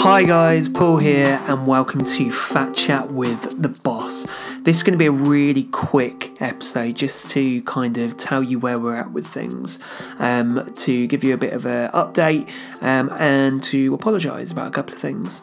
Hi guys, Paul here, and welcome to Fat Chat with the BOS. This is going to be a really quick episode just to kind of tell you where we're at with things, um, to give you a bit of an update, um, and to apologise about a couple of things.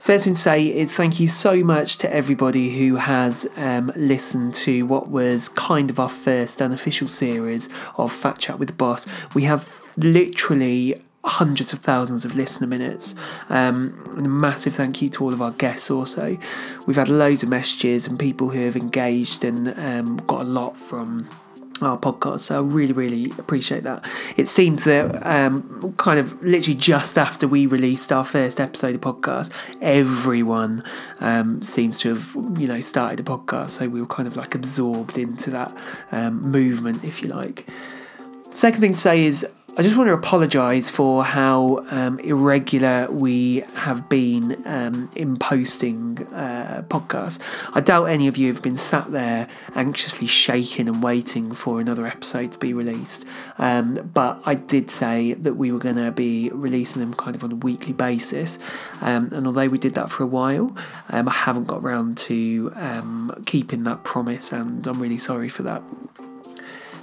First thing to say is thank you so much to everybody who has um, listened to what was kind of our first unofficial series of Fat Chat with the BOS. We have literally hundreds of thousands of listener minutes. Um, and a massive thank you to all of our guests also. We've had loads of messages and people who have engaged and um, got a lot from our podcast. So I really, really appreciate that. It seems that um, kind of literally just after we released our first episode of podcast, everyone um, seems to have you know started a podcast. So we were kind of like absorbed into that um, movement, if you like. Second thing to say is I just want to apologise for how um, irregular we have been um, in posting uh, podcasts. I doubt any of you have been sat there anxiously shaking and waiting for another episode to be released. Um, but I did say that we were going to be releasing them kind of on a weekly basis. Um, and although we did that for a while, um, I haven't got around to um, keeping that promise, and I'm really sorry for that.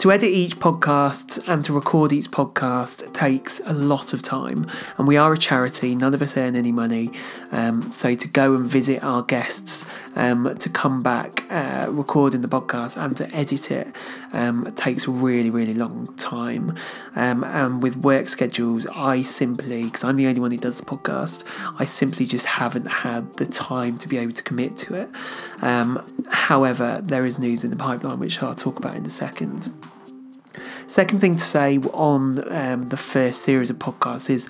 To edit each podcast and to record each podcast takes a lot of time, and we are a charity, none of us earn any money. Um, so, to go and visit our guests, um, to come back uh, recording the podcast, and to edit it um, takes really, really long time. Um, and with work schedules, I simply, because I'm the only one who does the podcast, I simply just haven't had the time to be able to commit to it. Um, however, there is news in the pipeline, which I'll talk about in a second. Second thing to say on um, the first series of podcasts is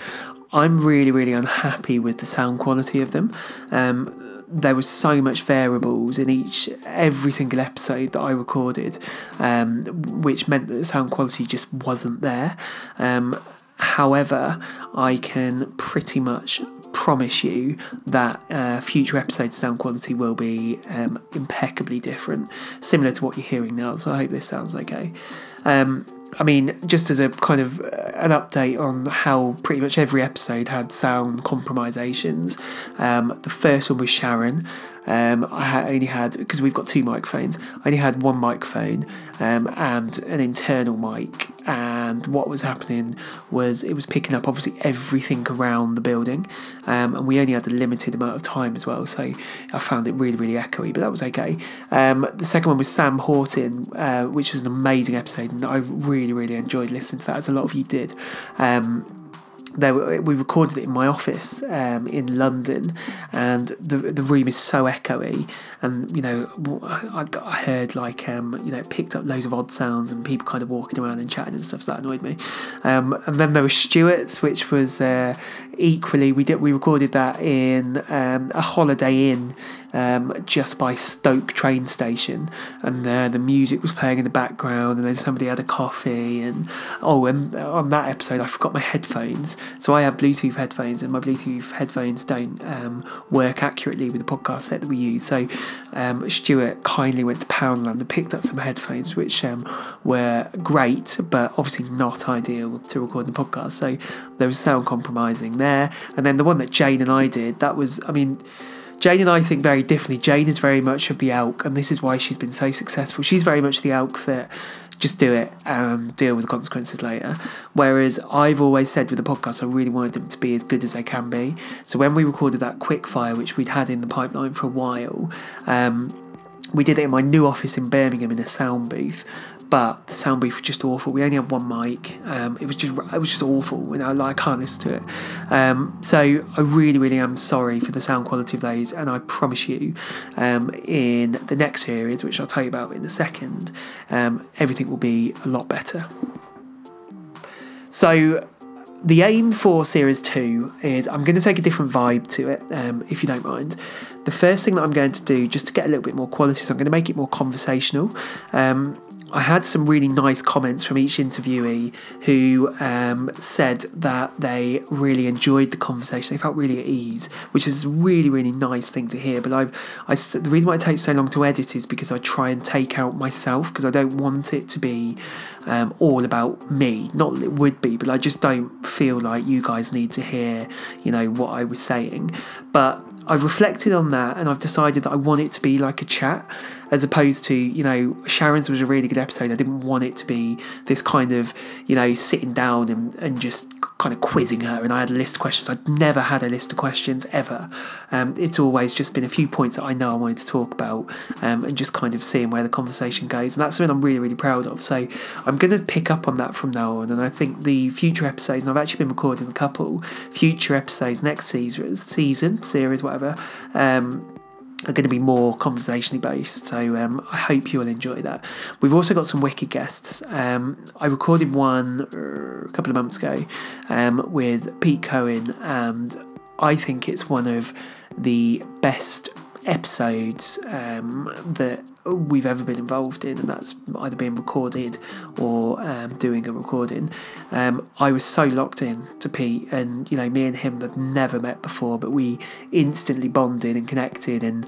I'm really, really unhappy with the sound quality of them. Um, there was so much variables in each every single episode that I recorded, um, which meant that the sound quality just wasn't there. Um, however, I can pretty much promise you that uh, future episode sound quality will be um, impeccably different, similar to what you're hearing now. So I hope this sounds okay. Um, I mean, just as a kind of uh, an update on how pretty much every episode had sound compromisations. Um, the first one was Sharon. Um, I only had because we've got two microphones. I only had one microphone um, and an internal mic. And what was happening was it was picking up obviously everything around the building, um, and we only had a limited amount of time as well. So I found it really really echoey, but that was okay. Um, the second one was Sam Horton, uh, which was an amazing episode, and I really really enjoyed listening to that, as a lot of you did. Um, there we recorded it in my office um, in London, and the the room is so echoey, and you know I, I heard like um, you know picked up loads of odd sounds and people kind of walking around and chatting and stuff. So that annoyed me. Um, and then there was Stuart's, which was uh, equally we did we recorded that in um, a Holiday Inn um, just by Stoke train station, and uh, the music was playing in the background, and then somebody had a coffee, and oh, and on that episode I forgot my headphones, so I have Bluetooth headphones, and my Bluetooth headphones don't um, work accurately with the podcast set that we use. So um, Stuart kindly went to Poundland and picked up some headphones, which um, were great, but obviously not ideal to record the podcast. So there was sound compromising there, and then the one that Jane and I did, that was, I mean Jane and I think very differently. Jane is very much of the elk, and this is why she's been so successful. She's very much the elk that just do it and deal with the consequences later. Whereas I've always said with the podcast, I really wanted them to be as good as they can be. So when we recorded that quick fire, which we'd had in the pipeline for a while, um, we did it in my new office in Birmingham in a sound booth but the sound booth was just awful. We only had one mic. Um, it was just it was just awful. You know, like I can't listen to it. Um, so I really, really am sorry for the sound quality of those, and I promise you, um, in the next series, which I'll tell you about in a second, um, everything will be a lot better. So the aim for series two is I'm going to take a different vibe to it, um, if you don't mind. The first thing that I'm going to do, just to get a little bit more quality, is I'm going to make it more conversational. Um, I had some really nice comments from each interviewee who um, said that they really enjoyed the conversation. They felt really at ease, which is a really, really nice thing to hear. But I've, I, the reason why it takes so long to edit is because I try and take out myself because I don't want it to be um, all about me. Not that it would be, but I just don't feel like you guys need to hear, you know, what I was saying. But I've reflected on that and I've decided that I want it to be like a chat as opposed to, you know, Sharon's was a really good episode. I didn't want it to be this kind of, you know, sitting down and, and just kind of quizzing her. And I had a list of questions. I'd never had a list of questions ever. Um, it's always just been a few points that I know I wanted to talk about um, and just kind of seeing where the conversation goes. And that's something I'm really, really proud of. So I'm going to pick up on that from now on. And I think the future episodes, I've actually been recording a couple future episodes next season series, whatever. Um, are going to be more conversationally based. So um, I hope you'll enjoy that. We've also got some wicked guests. Um, I recorded one uh, a couple of months ago um, with Pete Cohen, and I think it's one of the best episodes um, that we've ever been involved in, and that's either being recorded or um, doing a recording. Um, I was so locked in to Pete, and you know, me and him had never met before, but we instantly bonded and connected, and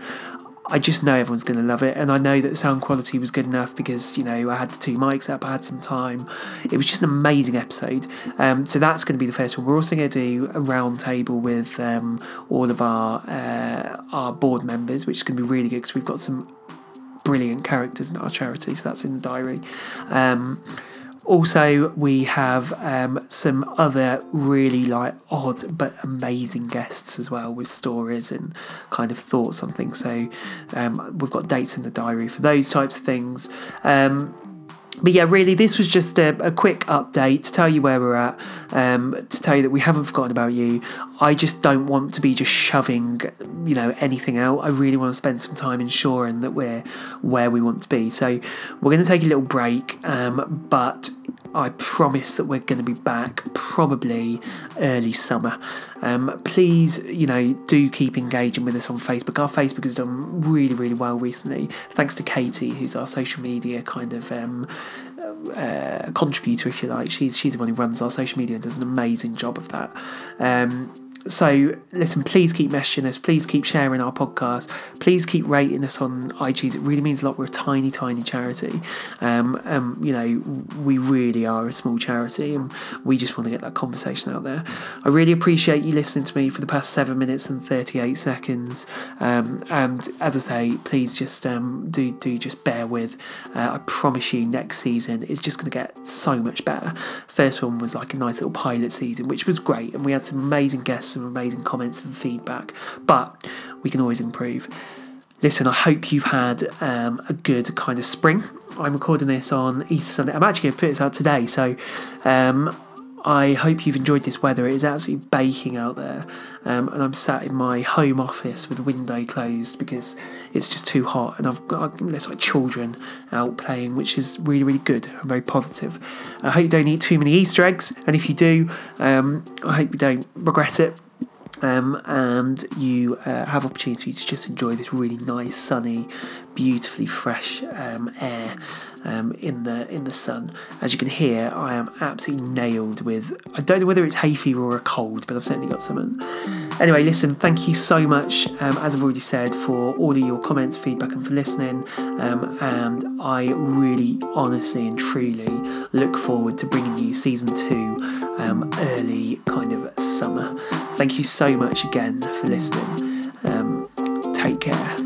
I just know everyone's going to love it, and I know that the sound quality was good enough because you know I had the two mics up, I had some time. It was just an amazing episode. Um, so that's going to be the first one. We're also going to do a round table with um, all of our uh, our board members, which is going to be really good because we've got some brilliant characters in our charity. So that's in the diary. Um, also, we have um, some other really like odd but amazing guests as well with stories and kind of thoughts on things. So um, we've got dates in the diary for those types of things. Um, but yeah, really, this was just a, a, quick update to tell you where we're at, um, to tell you that we haven't forgotten about you. I just don't want to be just shoving, you know, anything out. I really want to spend some time ensuring that we're where we want to be. So we're going to take a little break, um, but I promise that we're going to be back probably early summer. Um, please, you know, do keep engaging with us on Facebook. Our Facebook has done really, really well recently, thanks to Katie, who's our social media kind of um, uh, contributor, if you like. She's she's the one who runs our social media and does an amazing job of that. Um, so listen, please keep messaging us. Please keep sharing our podcast. Please keep rating us on iTunes. It really means a lot. We're a tiny, tiny charity. Um, um, you know, we really are a small charity, and we just want to get that conversation out there. I really appreciate you listening to me for the past seven minutes and thirty-eight seconds. Um, and as I say, please just um, do do just bear with. Uh, I promise you, next season is just going to get so much better. First one was like a nice little pilot season, which was great, and we had some amazing guests some amazing comments and feedback, but we can always improve. Listen, I hope you've had um, a good kind of spring. I'm recording this on Easter Sunday. I'm actually going to put this out today, so um, I hope you've enjoyed this weather. It is absolutely baking out there, um, and I'm sat in my home office with the window closed because it's just too hot, and I've got there's like children out playing, which is really really good. I'm very positive. I hope you don't eat too many Easter eggs, and if you do, um, I hope you don't regret it. Um, and you uh, have opportunity to just enjoy this really nice, sunny, beautifully fresh um, air um, in the in the sun. As you can hear, I am absolutely nailed with. I don't know whether it's hay fever or a cold, but I've certainly got something. Anyway, listen, thank you so much, um, as I've already said, for all of your comments, feedback, and for listening. Um, and I really, honestly, and truly look forward to bringing you season two um, early kind of summer. Thank you so much again for listening. Um, take care.